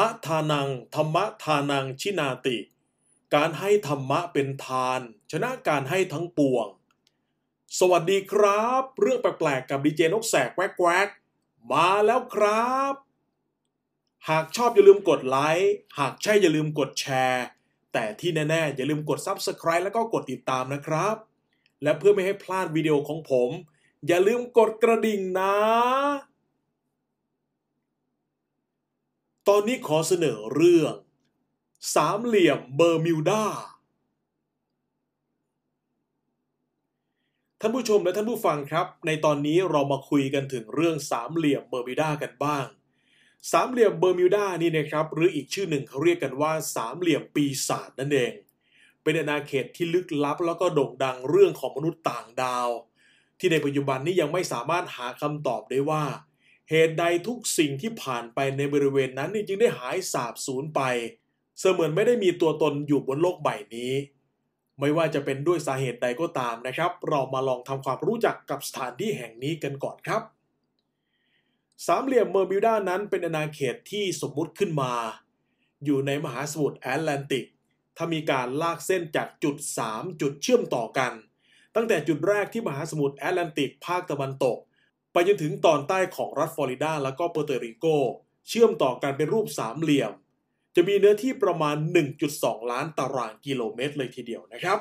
พพะทานัง ธรรมะทานังชินาติ การให้ธรรมะเป็นทาน ชนะการให้ทั้งปวง สวัสดีครับ เรื่องแปลกๆกับดีเจนกแสกแวกๆมาแล้วครับ หากชอบอย่าลืมกดไลค์หากใช่อย่าลืมกดแชร์ แต่ที่แน่ๆ อย่าลืมกด Subscribe แล้วก็กดติดตามนะครับ และเพื่อไม่ให้พลาดวิดีโอของผม อย่าลืมกดกระดิ่งนะ ตอนนี้ขอเสนอเรื่อง สามเหลี่ยมเบอร์มิวดาท่านผู้ชมและท่านผู้ฟังครับ ในตอนนี้เรามาคุยกันถึงเรื่องสามเหลี่ยมเบอร์มิวดากันบ้าง สามเหลี่ยมเบอร์มิวดานี่นะครับ หรืออีกชื่อหนึ่งเขาเรียกกันว่าสามเหลี่ยมปีศาจนั่นเอง เป็นอาณาเขตที่ลึกลับแล้วก็โด่งดังเรื่องของมนุษย์ต่างดาว ที่ในปัจจุบันนี้ยังไม่สามารถหาคำตอบได้ว่า เหตุใดทุกสิ่งที่ผ่านไปในบริเวณนั้นจึงได้หายสาบสูญไป เสมือนไม่ได้มีตัวตนอยู่บนโลกใบนี้ ไม่ว่าจะเป็นด้วยสาเหตุใดก็ตามนะครับ เรามาลองทำความรู้จักกับสถานที่แห่งนี้กันก่อนครับ สามเหลี่ยมเมอร์มิวดานั้นเป็นอาณาเขตที่สมมุติขึ้นมา อยู่ในมหาสมุทรแอตแลนติก ถ้ามีการลากเส้นจากจุด 3 จุดเชื่อมต่อกัน ตั้งแต่จุดแรกที่มหาสมุทรแอตแลนติกภาคตะวันตก ไปจนถึงตอนใต้ของรัฐฟลอริดาแล้วก็เปอร์โตริโก เชื่อมต่อกันเป็นรูปสามเหลี่ยม จะมีเนื้อที่ประมาณ 1.2 ล้านตารางกิโลเมตรเลยทีเดียวนะครับ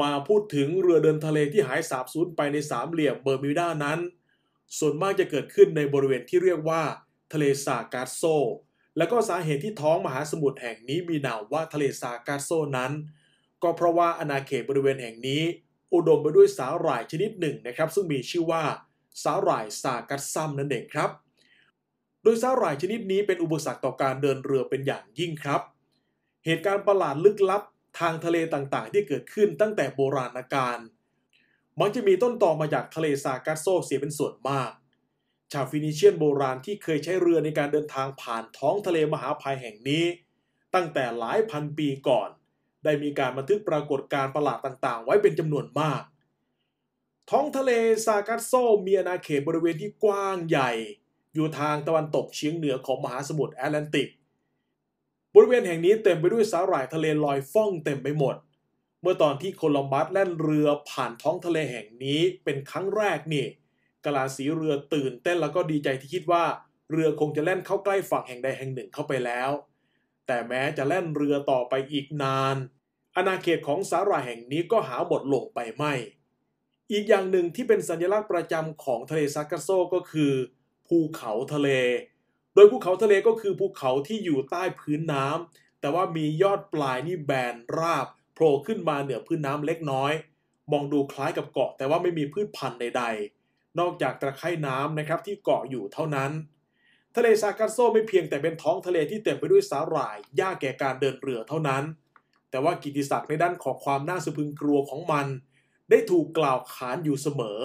มาพูดถึงเรือเดินทะเลที่หายสาบสูญไปในสามเหลี่ยมเบอร์มิวดานั้น ส่วนมากจะเกิดขึ้นในบริเวณที่เรียกว่า ทะเลซากัสโซ และก็สาเหตุที่ท้องมหาสมุทรแห่งนี้มีนามว่าทะเลซากัสโซนั้น ก็เพราะว่าอาณาเขตบริเวณแห่งนี้ อุดมไปด้วยสาหร่ายชนิดหนึ่งนะครับ ซึ่งมีชื่อว่าสาหร่ายซากัสซัมนั่นเองครับ โดยสาหร่ายชนิดนี้เป็นอุปสรรคต่อการเดินเรือเป็นอย่างยิ่งครับ เหตุการณ์ประหลาดลึกลับทางทะเลต่างๆ ที่เกิดขึ้นตั้งแต่โบราณกาลมักจะมีต้นตอมาจากทะเลซากัสโซเสียเป็นส่วนมาก ชาวฟินิเชียนโบราณที่เคยใช้เรือในการเดินทางผ่านท้องทะเลมหาภัยแห่งนี้ ตั้งแต่หลายพันปีก่อน ได้มีการบันทึกปรากฏการณ์ประหลาดต่างๆ ไว้เป็นจำนวนมาก ท้องทะเลซากัสโซมีอาณาเขตบริเวณที่กว้างใหญ่ อยู่ทางตะวันตกเฉียงเหนือของมหาสมุทรแอตแลนติก บริเวณแห่งนี้เต็มไปด้วยสาหร่ายทะเลลอยฟ่องเต็มไปหมด เมื่อตอนที่โคลัมบัสแล่นเรือผ่านท้องทะเลแห่งนี้เป็นครั้งแรกนี่กลาสีเรือตื่นเต้นแล้วก็ดีใจที่คิดว่า เรือคงจะแล่นเข้าใกล้ฝั่งแห่งใดแห่งหนึ่งเข้าไปแล้ว แต่แม้จะแล่นเรือต่อไปอีกนาน อาณาเขตของสาหร่ายแห่งนี้ก็หาหมดลงไปไม่ อีกอย่างหนึ่งที่เป็นสัญลักษณ์ประจำของทะเลซากัสโซก็คือ ภูเขาทะเล โดยภูเขาทะเลก็คือภูเขาที่อยู่ใต้พื้นน้ำแต่ว่ามียอดปลายนี่แบนราบโผล่ขึ้นมาเหนือพื้นน้ำเล็กน้อย มองดูคล้ายกับเกาะแต่ว่าไม่มีพืชพันธุ์ใดๆ นอกจากตะไคร่น้ำนะครับที่เกาะอยู่เท่านั้น ทะเลซากัสโซไม่เพียงแต่เป็นท้องทะเลที่เต็มไปด้วยสาหร่ายยากแก่การเดินเรือเท่านั้น แต่ว่ากิติศักดิ์ในด้านของความน่าสะพึงกลัวของมัน ได้ถูกกล่าวขานอยู่เสมอ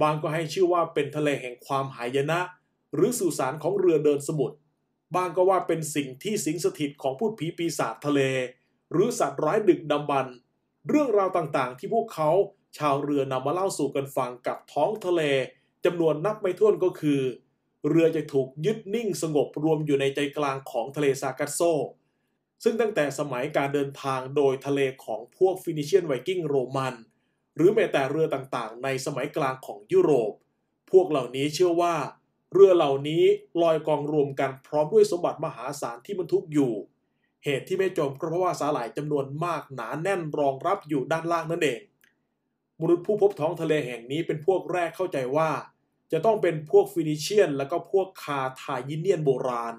บางก็ให้ชื่อว่าเป็นทะเลแห่งความหายนะ หรือสุสานของเรือเดินสมุทร บางก็ว่าเป็นสิ่งที่สิงสถิตของพูดผีปีศาจทะเล หรือสัตว์ร้ายดึกดำบรรเรื่องราวต่างๆ ที่พวกเขาชาวเรือนำมาเล่าสู่กันฟังกับท้องทะเลจำนวนนับไม่ถ้วนก็คือ เรือจะถูกยึดนิ่งสงบรวมอยู่ในใจกลางของทะเลซากัสโซ ซึ่งตั้งแต่สมัยการเดินทางโดยทะเลของพวกฟินิเชียนไวกิ้งโรมัน หรือแม้แต่เรือต่างๆ ในสมัยกลางของยุโรป พวกเหล่านี้เชื่อว่า เรือเหล่านี้ลอยกองรวมกันพร้อมด้วยสมบัติมหาศาลที่บรรทุกอยู่ เหตุที่ไม่จมก็เพราะว่าสาหร่ายจำนวนมากหนาแน่นรองรับอยู่ด้านล่างนั่นเองมนุษย์ผู้พบท้องทะเลแห่งนี้เป็นพวกแรกเข้าใจว่า จะต้องเป็นพวกฟินิเชียน และก็พวกคาร์ทาจิเนียนโบราณ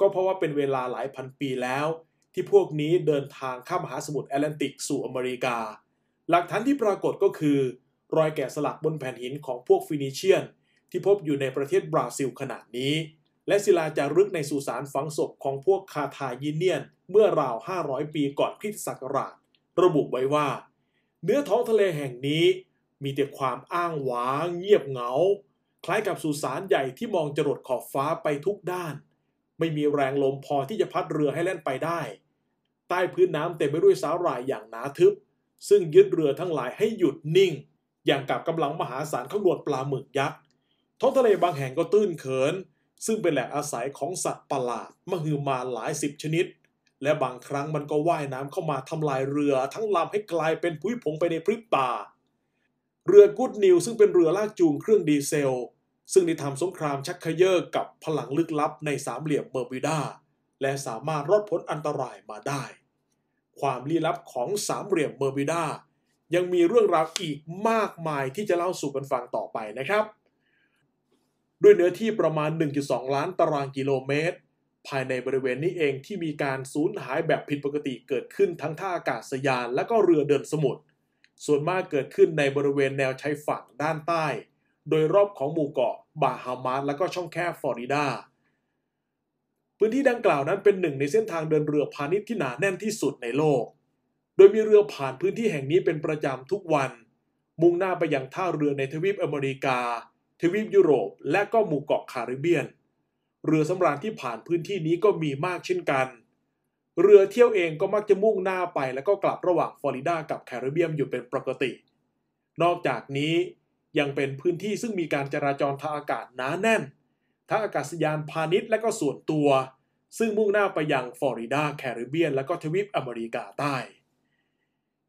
ก็เพราะว่าเป็นเวลาหลายพันปีแล้ว ที่พวกนี้เดินทางข้ามมหาสมุทรแอตแลนติกสู่อเมริกา หลักฐานที่ปรากฏก็คือ รอยแกะสลักบนแผ่นหินของพวกฟินิเชียน ที่พบอยู่ในประเทศบราซิลขณะนี้ และศิลาจารึกในสุสานฝังศพของพวกคาทายิเนียน เมื่อราว 500 ปีก่อนคริสตศักราช ระบุไว้ว่า เนื้อท้องทะเลแห่งนี้มีแต่ความอ้างว้างเงียบเหงา คล้ายกับสุสานใหญ่ที่มองจรดขอบฟ้าไปทุกด้าน ไม่มีแรงลมพอที่จะพัดเรือให้แล่นไปได้ ใต้พื้นน้ำเต็มไปด้วยสาหร่ายอย่างหนาทึบ ซึ่งยึดเรือทั้งหลายให้หยุดนิ่ง อย่างกับกำลังมหาศาลขบวนปลาหมึกยักษ์ท้องทะเลบางแห่งก็ตื้นเขิน ซึ่งเป็นแหล่งอาศัยของสัตว์ประหลาดมหึมาหลายสิบชนิด และบางครั้งมันก็ว่ายน้ำเข้ามาทำลายเรือทั้งลำให้กลายเป็นผุยผงไปในพริบตาเรือ Good News ซึ่งเป็นเรือลากจูงเครื่องดีเซล ซึ่งได้ทำสงครามชักเย่อกับพลังลึกลับในสามเหลี่ยมเบอร์มิวดา และสามารถรอดพ้นอันตรายมาได้ ความลี้ลับของสามเหลี่ยมเบอร์มิวดา ยังมีเรื่องราวอีกมากมายที่จะเล่าสู่กันฟังต่อไปนะครับ ด้วยเนื้อที่ประมาณ 1.2 ล้านตารางกิโลเมตร ภายในบริเวณนี้เองที่มีการสูญหายแบบผิดปกติเกิดขึ้นทั้งท่าอากาศยานและก็เรือเดินสมุทรส่วนมากเกิดขึ้นในบริเวณแนวชายฝั่งด้านใต้ โดยรอบของหมู่เกาะบาฮามาสและก็ช่องแคบฟลอริดา พื้นที่ดังกล่าวนั้นเป็นหนึ่งในเส้นทางเดินเรือพาณิชย์ที่หนาแน่นที่สุดในโลก โดยมีเรือผ่านพื้นที่แห่งนี้เป็นประจำทุกวัน มุ่งหน้าไปยังท่าเรือในทวีปอเมริกา ทวีปยุโรป และก็หมู่เกาะคาริบเบียน เรือสำราญที่ผ่านพื้นที่นี้ก็มีมากเช่นกัน เรือเที่ยวเองก็มักจะมุ่งหน้าไป แล้วก็กลับระหว่างฟลอริดากับแคริบเบียนอยู่เป็นปกติ นอกจากนี้ ยังเป็นพื้นที่ซึ่งมีการจราจรทางอากาศหนาแน่น ทั้งอากาศยานพาณิชย์และก็ส่วนตัว ซึ่งมุ่งหน้าไปยังฟลอริดาแคริบเบียน และก็ทวีปอเมริกาใต้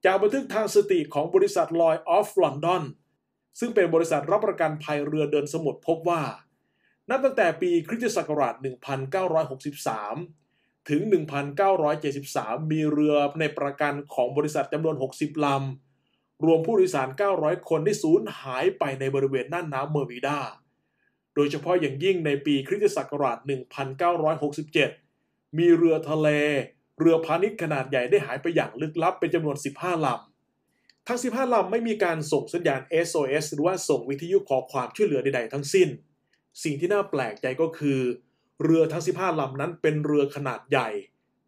จากบันทึกทางสถิติของบริษัท Lloyd's of London ซึ่งเป็นบริษัทรับประกันภัยเรือเดินสมุทรพบว่า นับตั้งแต่ปีคริสต์ศักราช 1963 ถึง 1973 มีเรือในประกันของบริษัทจำนวน 60 ลำ รวมผู้โดยสาร 900 คนได้สูญหายไปในบริเวณน่านน้ำเบอร์มิวดา โดยเฉพาะอย่างยิ่งในปีคริสตศักราช 1967 มีเรือทะเล เรือพาณิชย์ขนาดใหญ่ได้หายไปอย่างลึกลับเป็นจำนวน 15 ลำ ทั้ง 15 ลำไม่มีการส่งสัญญาณ SOS หรือว่าส่งวิทยุขอความช่วยเหลือใดๆทั้งสิ้น สิ่งที่น่าแปลกใจก็คือ เรือทั้ง 15 ลำนั้นเป็นเรือขนาดใหญ่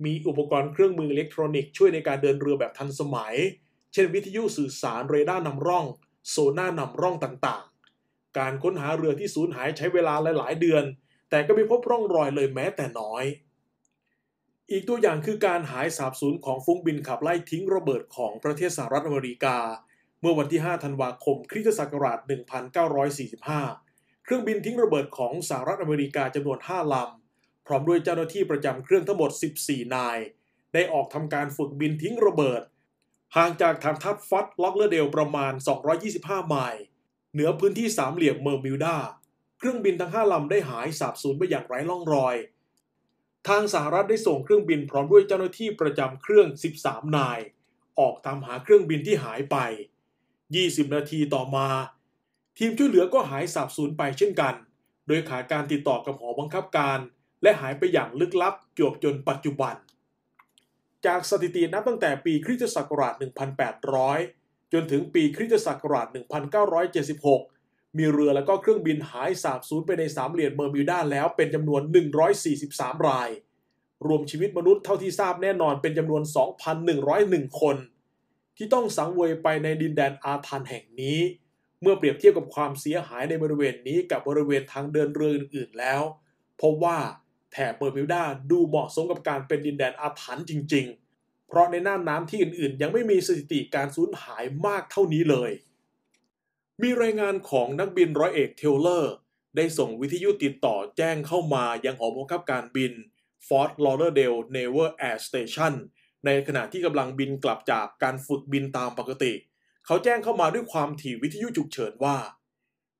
มีอุปกรณ์เครื่องมืออิเล็กทรอนิกส์ช่วยในการเดินเรือแบบทันสมัย เช่นวิทยุสื่อสารเรดาร์นำร่อง โซน่านำร่องต่างๆ การค้นหาเรือที่สูญหายใช้เวลาหลาย ๆ เดือน แต่ก็ไม่พบร่องรอยเลยแม้แต่น้อย อีกตัวอย่างคือการหายสาบสูญของฟุ้งบินขับไล่ทิ้งระเบิดของประเทศสหรัฐอเมริกา เมื่อวันที่ 5 ธันวาคม คริสตศักราช 1945 เครื่องบินทิ้งระเบิดของสหรัฐอเมริกาจำนวน 5 ลำ พร้อมด้วยเจ้าหน้าที่ประจำเครื่องทั้งหมด 14 นาย ได้ออกทำการฝึกบินทิ้งระเบิด ห่างจากฐานทัพ Fort Lauderdale ประมาณ 225 ไมล์เหนือพื้นที่สามเหลี่ยมเบอร์มิวดา เครื่องบินทั้ง5ลำได้หายสาบสูญไปอย่างไร้ร่องรอย ทางสหรัฐได้ส่งเครื่องบินพร้อมด้วยเจ้าหน้าที่ประจำเครื่อง 13 นาย ออกตามหาเครื่องบินที่หายไป 20 นาทีต่อมา ทีมช่วยเหลือก็หายสาบสูญไปเช่นกัน โดยขาดการติดต่อกับหอบังคับการ และหายไปอย่างลึกลับจวบจนปัจจุบัน จากสถิตินับตั้งแต่ปีคริสตศักราช 1800 จนถึงปีคริสตศักราช 1976 มีเรือและก็เครื่องบินหายสาบสูญไปในสามเหลี่ยมเมอร์มิวดาแล้วเป็นจำนวน 143 ราย รวมชีวิตมนุษย์เท่าที่ทราบแน่นอนเป็นจำนวน 2,101 คน ที่ต้องสังเวยไปในดินแดนอาถรรพ์แห่งนี้ เมื่อเปรียบเทียบกับความเสียหายในบริเวณนี้กับบริเวณทางเดินเรืออื่นๆแล้ว พบว่า แถบเบอร์มิวดาดูเหมาะสมกับการเป็นดินแดนอาถรรพ์จริง ๆ เพราะในน่านน้ำที่อื่นๆ ยังไม่มีสถิติการสูญหายมากเท่านี้เลย มีรายงานของนักบินร้อยเอกเทเลอร์ ได้ส่งวิทยุติดต่อแจ้งเข้ามายังหอบังคับการบิน Fort Lauderdale Naval Air Station ในขณะที่กำลังบินกลับจากการฝึกบินตามปกติ เขาแจ้งเข้ามาด้วยความถี่วิทยุฉุกเฉินว่า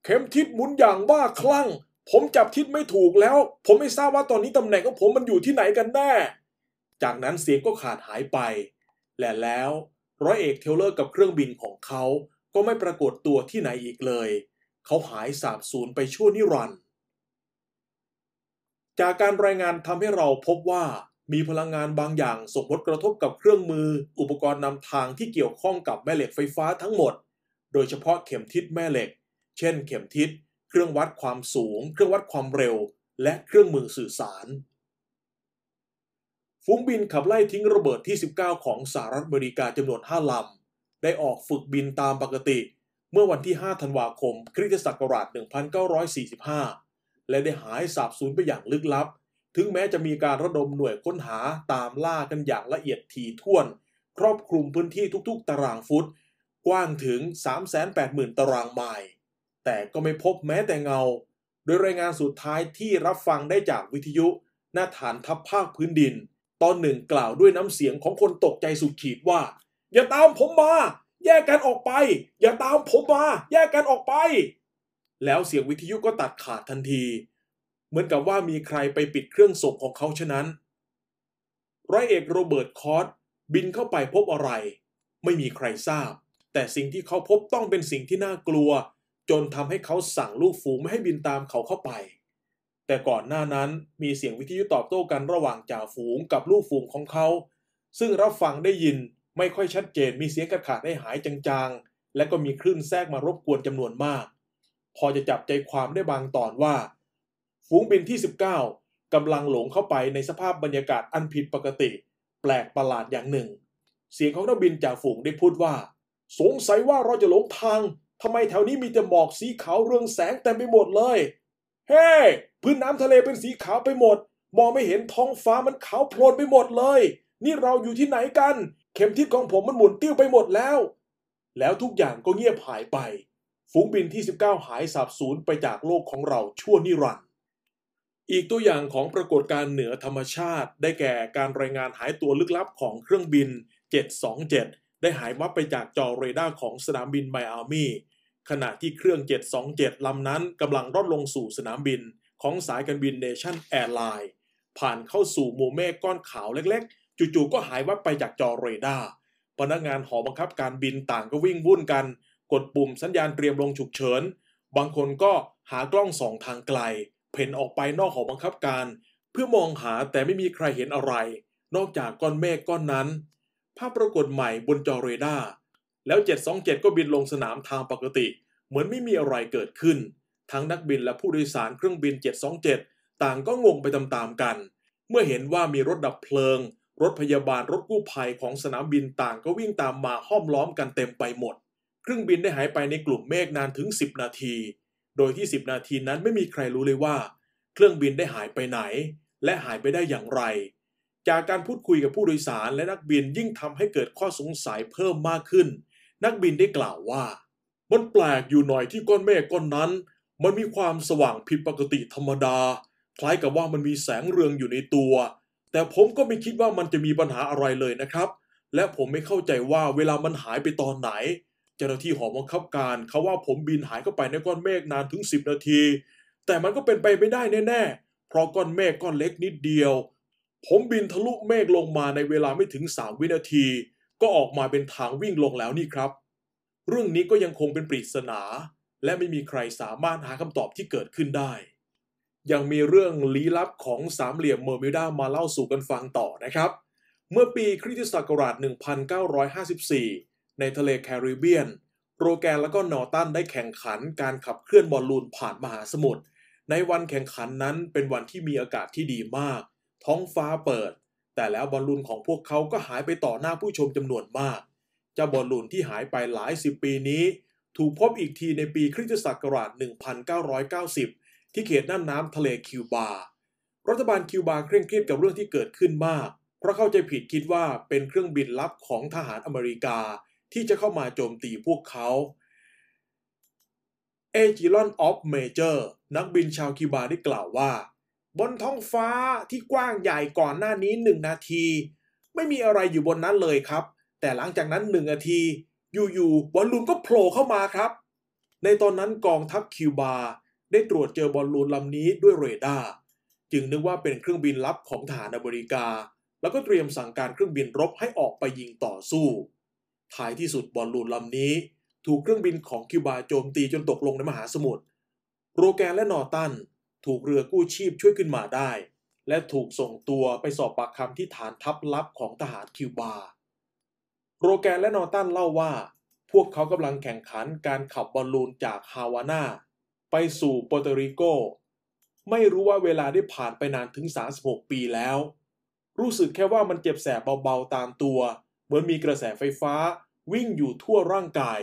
เข็มทิศหมุนอย่างบ้าคลั่ง ผมจับทิศไม่ถูกแล้ว ผมไม่ทราบว่าตอนนี้ตำแหน่งของผมมันอยู่ที่ไหนกันแน่ จากนั้นเสียงก็ขาดหายไป และแล้วร้อยเอกเทเลอร์กับเครื่องบินของเขาก็ไม่ปรากฏตัวที่ไหนอีกเลย เขาหายสาบสูญไปชั่วนิรันดร์จากการรายงานทำให้เราพบว่ามีพลังงานบางอย่างส่งผลกระทบกับเครื่องมือ อุปกรณ์นำทางที่เกี่ยวข้องกับแม่เหล็กไฟฟ้าทั้งหมด โดยเฉพาะเข็มทิศแม่เหล็ก เช่น เข็มทิศ เครื่องวัดความสูง เครื่องวัดความเร็ว และเครื่องมือสื่อสาร ฝูงบินขับไล่ทิ้งระเบิดที่ 19 ของสหรัฐอเมริกาจำนวน 5 ลำ ได้ออกฝึกบินตามปกติ เมื่อวันที่ 5 ธันวาคม คริสตศักราช 1945 และได้หายสาบสูญไปอย่างลึกลับ ถึงแม้จะมีการระดมหน่วยค้นหาตามล่ากันอย่างละเอียดถี่ถ้วน ครอบคลุมพื้นที่ทุกๆ ตารางฟุต กว้างถึง 380,000 ตารางไมล์ แต่ก็ไม่พบแม้แต่เงา โดยรายงานสุดท้ายที่รับฟังได้จากวิทยุหน้าฐานทัพภาคพื้นดิน ตอนหนึ่งกล่าวด้วยน้ำเสียงของคนตกใจสุดขีดว่า อย่าตามผมมา แยกกันออกไป อย่าตามผมมา แยกกันออกไป แล้วเสียงวิทยุก็ตัดขาดทันที เหมือนกับว่ามีใครไปปิดเครื่องส่งของเขาฉะนั้น ร้อยเอกโรเบิร์ตคอร์สบินเข้าไปพบอะไร ไม่มีใครทราบ แต่สิ่งที่เขาพบต้องเป็นสิ่งที่น่ากลัว จนทำให้เขาสั่งลูกฝูงไม่ให้บินตามเขาเข้าไป แต่ก่อนหน้านั้นมีเสียงวิทยุตอบโต้กันระหว่างจ่าฝูงกับลูกฝูงของเขา ซึ่งรับฟังได้ยินไม่ค่อยชัดเจนมีเสียงขาดขาดให้หายจางๆ และก็มีคลื่นแทรกมารบกวนจำนวนมาก พอจะจับใจความได้บางตอนว่า ฝูงบินที่ 19กำลังหลงเข้าไปในสภาพบรรยากาศอันผิดปกติ แปลกประหลาดอย่างหนึ่ง เสียงของนักบินจ่าฝูงได้พูดว่า สงสัยว่าเราจะหลงทาง ทำไมแถวนี้มีแต่หมอกสีขาวเรืองแสงเต็มไปหมดเลย เฮ้ hey, พื้นน้ำทะเลเป็นสีขาวไปหมด มองไม่เห็นท้องฟ้ามันขาวโพลนไปหมดเลย นี่เราอยู่ที่ไหนกัน เข็มทิศของผมมันหมุนติ้วไปหมดแล้ว แล้วทุกอย่างก็เงียบหายไป ฝูงบินที่ 19 หายสาบสูญไปจากโลกของเราชั่วนิรันดร์อีกตัวอย่างของปรากฏการณ์เหนือธรรมชาติ ได้แก่การรายงานหายตัวลึกลับของเครื่องบิน 727 ได้หายวับไปจากจอเรดาร์ของสนามบินไมอามี ขณะที่เครื่อง 727 ลำนั้นกำลังร่อนลงสู่สนามบินของสายการบิน National Airlines ผ่านเข้าสู่หมู่เมฆก้อนขาวเล็กๆ จู่ๆก็หายวับไปจากจอเรดาร์พนักงานหอบังคับการบินต่างก็วิ่งวุ่นกัน กดปุ่มสัญญาณเตรียมลงฉุกเฉิน บางคนก็หากล้องส่องทางไกล เผ่นออกไปนอกหอบังคับการ เพื่อมองหาแต่ไม่มีใครเห็นอะไร นอกจากก้อนเมฆก้อนนั้น ภาพปรากฏใหม่บนจอเรดาร์ แล้ว 727 ก็บินลงสนามทางปกติ เหมือนไม่มีอะไรเกิดขึ้น ทั้งนักบินและผู้โดยสารเครื่องบิน 727 ต่างก็งงไปตามๆกัน เมื่อเห็นว่ามีรถดับเพลิง รถพยาบาลรถกู้ภัยของสนามบินต่างก็วิ่งตามมาห้อมล้อมกันเต็มไปหมด เครื่องบินได้หายไปในกลุ่มเมฆนานถึง 10 นาที โดยที่ 10 นาทีนั้นไม่มีใครรู้เลยว่า เครื่องบินได้หายไปไหน และหายไปได้อย่างไรจากการพูดคุยกับผู้โดยสารและนักบินยิ่งทำให้เกิดข้อสงสัยเพิ่มมากขึ้น นักบินได้กล่าวว่า มันแปลกอยู่หน่อยที่ก้อนเมฆก้อนนั้น มันมีความสว่างผิดปกติธรรมดา คล้ายกับว่ามันมีแสงเรืองอยู่ในตัว แต่ผมก็ไม่คิดว่ามันจะมีปัญหาอะไรเลยนะครับ และผมไม่เข้าใจว่าเวลามันหายไปตอนไหน เจ้าหน้าที่หอบังคับการเขาว่าผมบินหายเข้าไปในก้อนเมฆนานถึง 10 นาที แต่มันก็เป็นไปไม่ได้แน่ๆเพราะก้อนเมฆก้อนเล็กนิดเดียว ผมบินทะลุเมฆลงมาในเวลาไม่ถึง 3 วินาที ก็ออกมาเป็นทางวิ่งลงแล้วนี่ครับ เรื่องนี้ก็ยังคงเป็นปริศนา และไม่มีใครสามารถหาคำตอบที่เกิดขึ้นได้ ยังมีเรื่องลี้ลับของสามเหลี่ยมเบอร์มิวดามาเล่าสู่กันฟังต่อนะครับ เมื่อปีคริสตศักราช 1954 ในทะเลแคริบเบียน โรแกนและก็นอตันได้แข่งขันการขับเคลื่อนบอลลูนผ่านมหาสมุทรในวันแข่งขันนั้นเป็นวันที่มีอากาศที่ดีมาก ท้องฟ้าเปิด แต่แล้วบอลลูนของพวกเขาก็หายไปต่อหน้าผู้ชมจำนวนมาก เจ้าบอลลูนที่หายไปหลายสิบปีนี้ ถูกพบอีกทีในปีคริสตศักราช 1990 ที่เขตน่านน้ำทะเลคิวบา รัฐบาลคิวบาเคร่งเครียดกับเรื่องที่เกิดขึ้นมาก เพราะเข้าใจผิดคิดว่าเป็นเครื่องบินลับของทหารอเมริกา ที่จะเข้ามาโจมตีพวกเขาเอจิลอนออฟเมเจอร์นักบินชาวคิวบาได้กล่าวว่า บนท้องฟ้าที่กว้างใหญ่ก่อนหน้านี้หนึ่งนาที ไม่มีอะไรอยู่บนนั้นเลยครับ แต่หลังจากนั้นหนึ่งนาที อยู่ๆบอลลูนก็โผล่เข้ามาครับ ในตอนนั้นกองทัพคิวบาได้ตรวจเจอบอลลูนลำนี้ด้วยเรดาร์จึงนึกว่าเป็นเครื่องบินลับของทหารอเมริกา แล้วก็เตรียมสั่งการเครื่องบินรบให้ออกไปยิงต่อสู้ท้ายที่สุดบอลลูนลำนี้ ถูกเครื่องบินของคิวบาโจมตีจนตกลงในมหาสมุทรโรแกนและนอตัน ถูกเรือกู้ชีพช่วยขึ้นมาได้ และถูกส่งตัวไปสอบปากคำที่ฐานทัพลับของทหารคิวบา โรแกนและนอร์ตันเล่าว่า พวกเขากำลังแข่งขันการขับบอลลูนจากฮาวาน่าไปสู่โปรโตริโก ไม่รู้ว่าเวลาได้ผ่านไปนานถึง 36 ปีแล้ว รู้สึกแค่ว่ามันเจ็บแสบเบาๆตามตัว เหมือนมีกระแสไฟฟ้าวิ่งอยู่ทั่วร่างกาย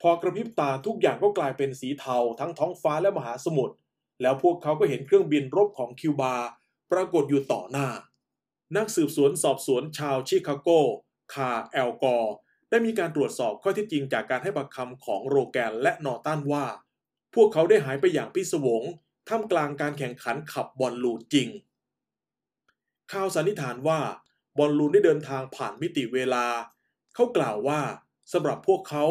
พอกระพริบตาทุกอย่างก็กลายเป็นสีเทาทั้งท้องฟ้าและมหาสมุทร แล้วพวกเขาก็เห็นเครื่องบินรบของคิวบา ปรากฏอยู่ต่อหน้า นักสืบสวนสอบสวนชาวชิคาโก คาแอลกอร์ได้มีการตรวจสอบข้อเท็จจริงจากการให้ปากคำของโรแกนและนอตันว่า พวกเขาได้หายไปอย่างพิศวงท่ามกลางการแข่งขันขับบอลลูนจริง เขาสันนิษฐานว่าบอลลูนได้เดินทางผ่านมิติเวลา เขากล่าวว่าสำหรับพวกเขา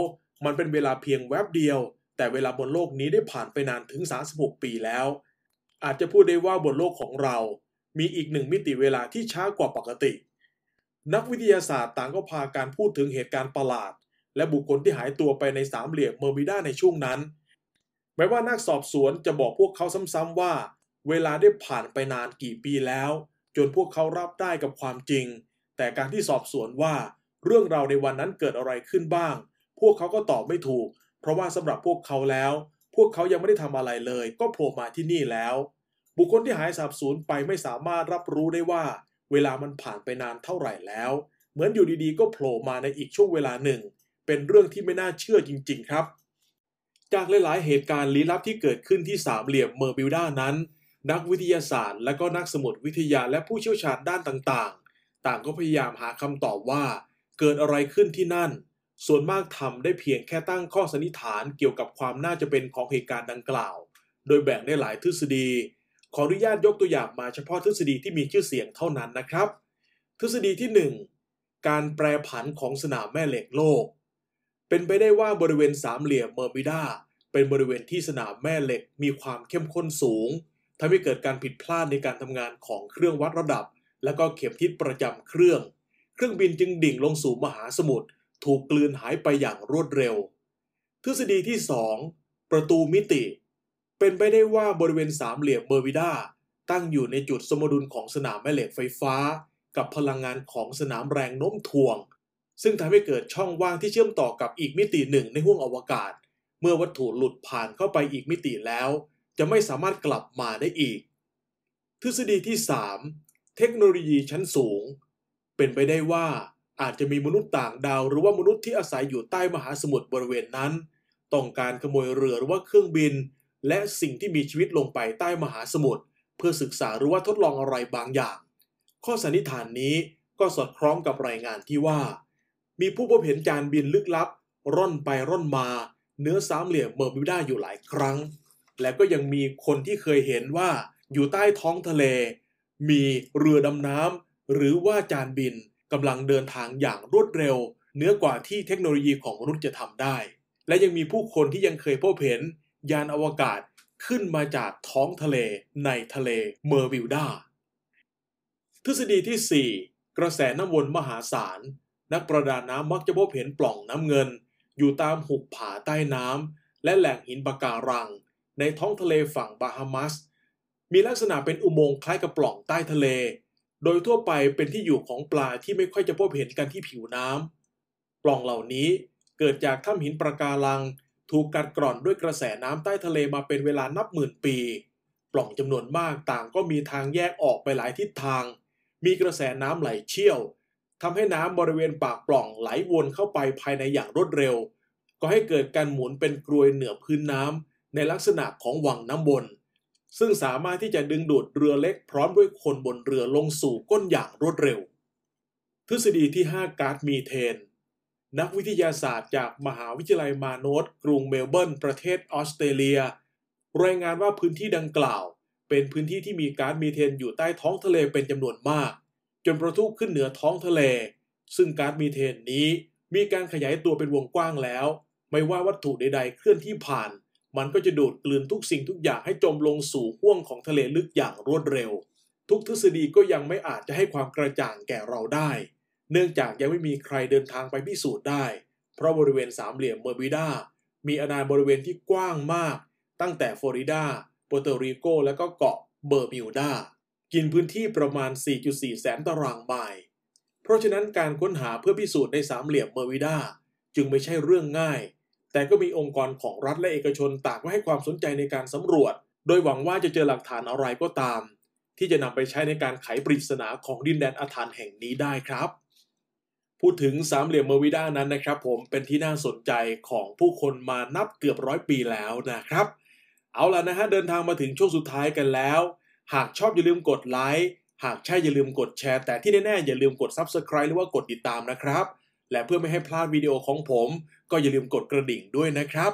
มันเป็นเวลาเพียงแวบเดียว แต่เวลาบนโลกนี้ได้ผ่านไปนานถึง 36 ปีแล้ว อาจจะพูดได้ว่าบนโลกของเรา มีอีกหนึ่งมิติเวลาที่ช้ากว่าปกติ นักวิทยาศาสตร์ต่างก็พาการพูดถึงเหตุการณ์ประหลาด และบุคคลที่หายตัวไปในสามเหลี่ยมเมอร์มิด้าในช่วงนั้น แม้ว่านักสอบสวนจะบอกพวกเขาซ้ำๆว่า เวลาได้ผ่านไปนานกี่ปีแล้ว จนพวกเขารับได้กับความจริง แต่การที่สอบสวนว่าเรื่องราวในวันนั้นเกิดอะไรขึ้นบ้าง พวกเขาก็ตอบไม่ถูก เพราะว่าสำหรับพวกเขาแล้ว พวกเขายังไม่ได้ทำอะไรเลย ก็โผล่มาที่นี่แล้ว บุคคลที่หายสาบสูญไปไม่สามารถรับรู้ได้ว่า เวลามันผ่านไปนานเท่าไหร่แล้ว เหมือนอยู่ดีๆ ก็โผล่มาในอีกช่วงเวลาหนึ่ง เป็นเรื่องที่ไม่น่าเชื่อจริง ๆ ครับ จากหลายๆเหตุการณ์ลี้ลับที่เกิดขึ้นที่สามเหลี่ยมเมอร์บิลดานั้น นักวิทยาศาสตร์ และก็นักสมุทรวิทยาและผู้เชี่ยวชาญด้านต่างๆ ต่างก็พยายามหาคำตอบว่า เกิดอะไรขึ้นที่นั่น ส่วนมากทำได้เพียงแค่ตั้งข้อสันนิษฐานเกี่ยวกับความน่าจะเป็นของเหตุการณ์ดังกล่าว โดยแบ่งได้หลายทฤษฎี ขออนุญาตยกตัวอย่างมาเฉพาะทฤษฎีที่มีชื่อเสียงเท่านั้นนะครับ ทฤษฎีที่ 1 การแปรผันของสนามแม่เหล็กโลก เป็นไปได้ว่าบริเวณสามเหลี่ยมเบอร์มิวดาเป็นบริเวณที่สนามแม่เหล็กมีความเข้มข้นสูงทำให้เกิดการผิดพลาดในการทำงานของเครื่องวัดระดับ และก็เข็มทิศประจำเครื่อง เครื่องบินจึงดิ่งลงสู่มหาสมุทร ถูกกลืนหายไปอย่างรวดเร็ว ทฤษฎีที่ 2 ประตูมิติ เป็นไปได้ว่าบริเวณสามเหลี่ยมเบอร์วิดาตั้งอยู่ในจุดสมดุลของสนามแม่เหล็กไฟฟ้า กับพลังงานของสนามแรงโน้มถ่วง ซึ่งทำให้เกิดช่องว่างที่เชื่อมต่อกับอีกมิติหนึ่งในห้วงอวกาศ เมื่อวัตถุหลุดผ่านเข้าไปอีกมิติแล้ว จะไม่สามารถกลับมาได้อีก ทฤษฎีที่ 3 เทคโนโลยีชั้นสูง เป็นไปได้ว่า อาจจะมีมนุษย์ต่างดาวหรือว่ามนุษย์ที่อาศัยอยู่ใต้มหาสมุทรบริเวณนั้น ต้องการขโมยเรือหรือว่าเครื่องบิน และสิ่งที่มีชีวิตลงไปใต้มหาสมุทรเพื่อศึกษาหรือว่าทดลองอะไรบางอย่าง ข้อสันนิษฐานนี้ก็สอดคล้องกับรายงานที่ว่า มีผู้พบเห็นจานบินลึกลับ ร่อนไปร่อนมา เนื้อสามเหลี่ยมเมอร์มิวด้าอยู่หลายครั้ง และก็ยังมีคนที่เคยเห็นว่าอยู่ใต้ท้องทะเล มีเรือดำน้ำหรือว่าจานบิน กำลังเดินทางอย่างรวดเร็ว เหนือกว่าที่เทคโนโลยีของมนุษย์จะทำได้ และยังมีผู้คนที่ยังเคยพบเห็น ยานอวกาศขึ้นมาจากท้องทะเลในทะเลเมอร์วิลดา ทฤษฎีที่ 4 กระแสน้ำวนมหาศาล นักประดาน้ำมักจะพบเห็นปล่องน้ำเงิน อยู่ตามหุบผาใต้น้ำและแหล่งหินปะการัง ในท้องทะเลฝั่งบาฮามัส มีลักษณะเป็นอุโมงค์คล้ายกับปล่องใต้ทะเล โดยทั่วไปเป็นที่อยู่ของปลาที่ไม่ค่อยจะพบเห็นกันที่ผิวน้ำปล่องเหล่านี้เกิดจากถ้ำหินประการัง ถูกกัดกร่อนด้วยกระแสน้ำใต้ทะเลมาเป็นเวลานับหมื่นปี ปล่องจำนวนมากต่างก็มีทางแยกออกไปหลายทิศทาง มีกระแสน้ำไหลเชี่ยวทำให้น้ำบริเวณปากปล่องไหลวนเข้าไปภายในอย่างรวดเร็ว ก็ให้เกิดการหมุนเป็นกรวยเหนือพื้นน้ำในลักษณะของวังน้ำวน ซึ่งสามารถที่จะดึงดูดเรือเล็กพร้อมด้วยคนบนเรือลงสู่ก้นอย่างรวดเร็ว ทฤษฎีที่ 5ก๊าซมีเทน นักวิทยาศาสตร์จากมหาวิทยาลัยมาโนสกรุงเมลเบิร์น ประเทศออสเตรเลีย รายงานว่าพื้นที่ดังกล่าว เป็นพื้นที่ที่มีก๊าซมีเทนอยู่ใต้ท้องทะเลเป็นจำนวนมาก จนประทุขึ้นเหนือท้องทะเล ซึ่งก๊าซมีเทนนี้มีการขยายตัวเป็นวงกว้างแล้ว ไม่ว่าวัตถุใดๆเคลื่อนที่ผ่าน มันก็จะดูดกลืนทุกสิ่งทุกอย่างให้จมลงสู่ห้วงของทะเลลึกอย่างรวดเร็ว ทุกทฤษฎีก็ยังไม่อาจจะให้ความกระจ่างแก่เราได้ เนื่องจากยังไม่มีใครเดินทางไปพิสูจน์ได้ เพราะบริเวณสามเหลี่ยมเบอร์มิวดา มีอาณาบริเวณที่กว้างมาก ตั้งแต่ฟลอริดาเปอร์โตริโก และก็เกาะเบอร์มิวดา กินพื้นที่ประมาณ 4.4 แสนตารางไมล์ เพราะฉะนั้นการค้นหาเพื่อพิสูจน์ในสามเหลี่ยมเบอร์มิวดาจึงไม่ใช่เรื่องง่าย แต่ก็มีองค์กรของรัฐและเอกชนต่างก็ให้ความสนใจในการสำรวจ โดยหวังว่าจะเจอหลักฐานอะไรก็ตาม ที่จะนำไปใช้ในการไขปริศนาของดินแดนอาถรรพ์แห่งนี้ได้ครับ พูดถึงสามเหลี่ยมเบอร์มิวด้านั้นนะครับผมเป็นที่น่าสนใจของผู้คนมานับเกือบร้อยปีแล้วนะครับ เอาล่ะนะฮะเดินทางมาถึงช่วงสุดท้ายกันแล้ว หากชอบอย่าลืมกดไลค์หากใช่อย่าลืมกดแชร์ แต่ที่แน่ๆอย่าลืมกด Subscribe หรือว่ากดติดตามนะครับ และเพื่อไม่ให้พลาดวิดีโอของผม ก็อย่าลืมกดกระดิ่งด้วยนะครับ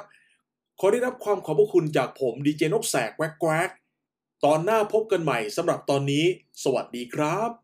ขอได้รับความขอบพระคุณจากผมดีเจนกแสกแวกแวกตอนหน้าพบกันใหม่สำหรับตอนนี้ สวัสดีครับ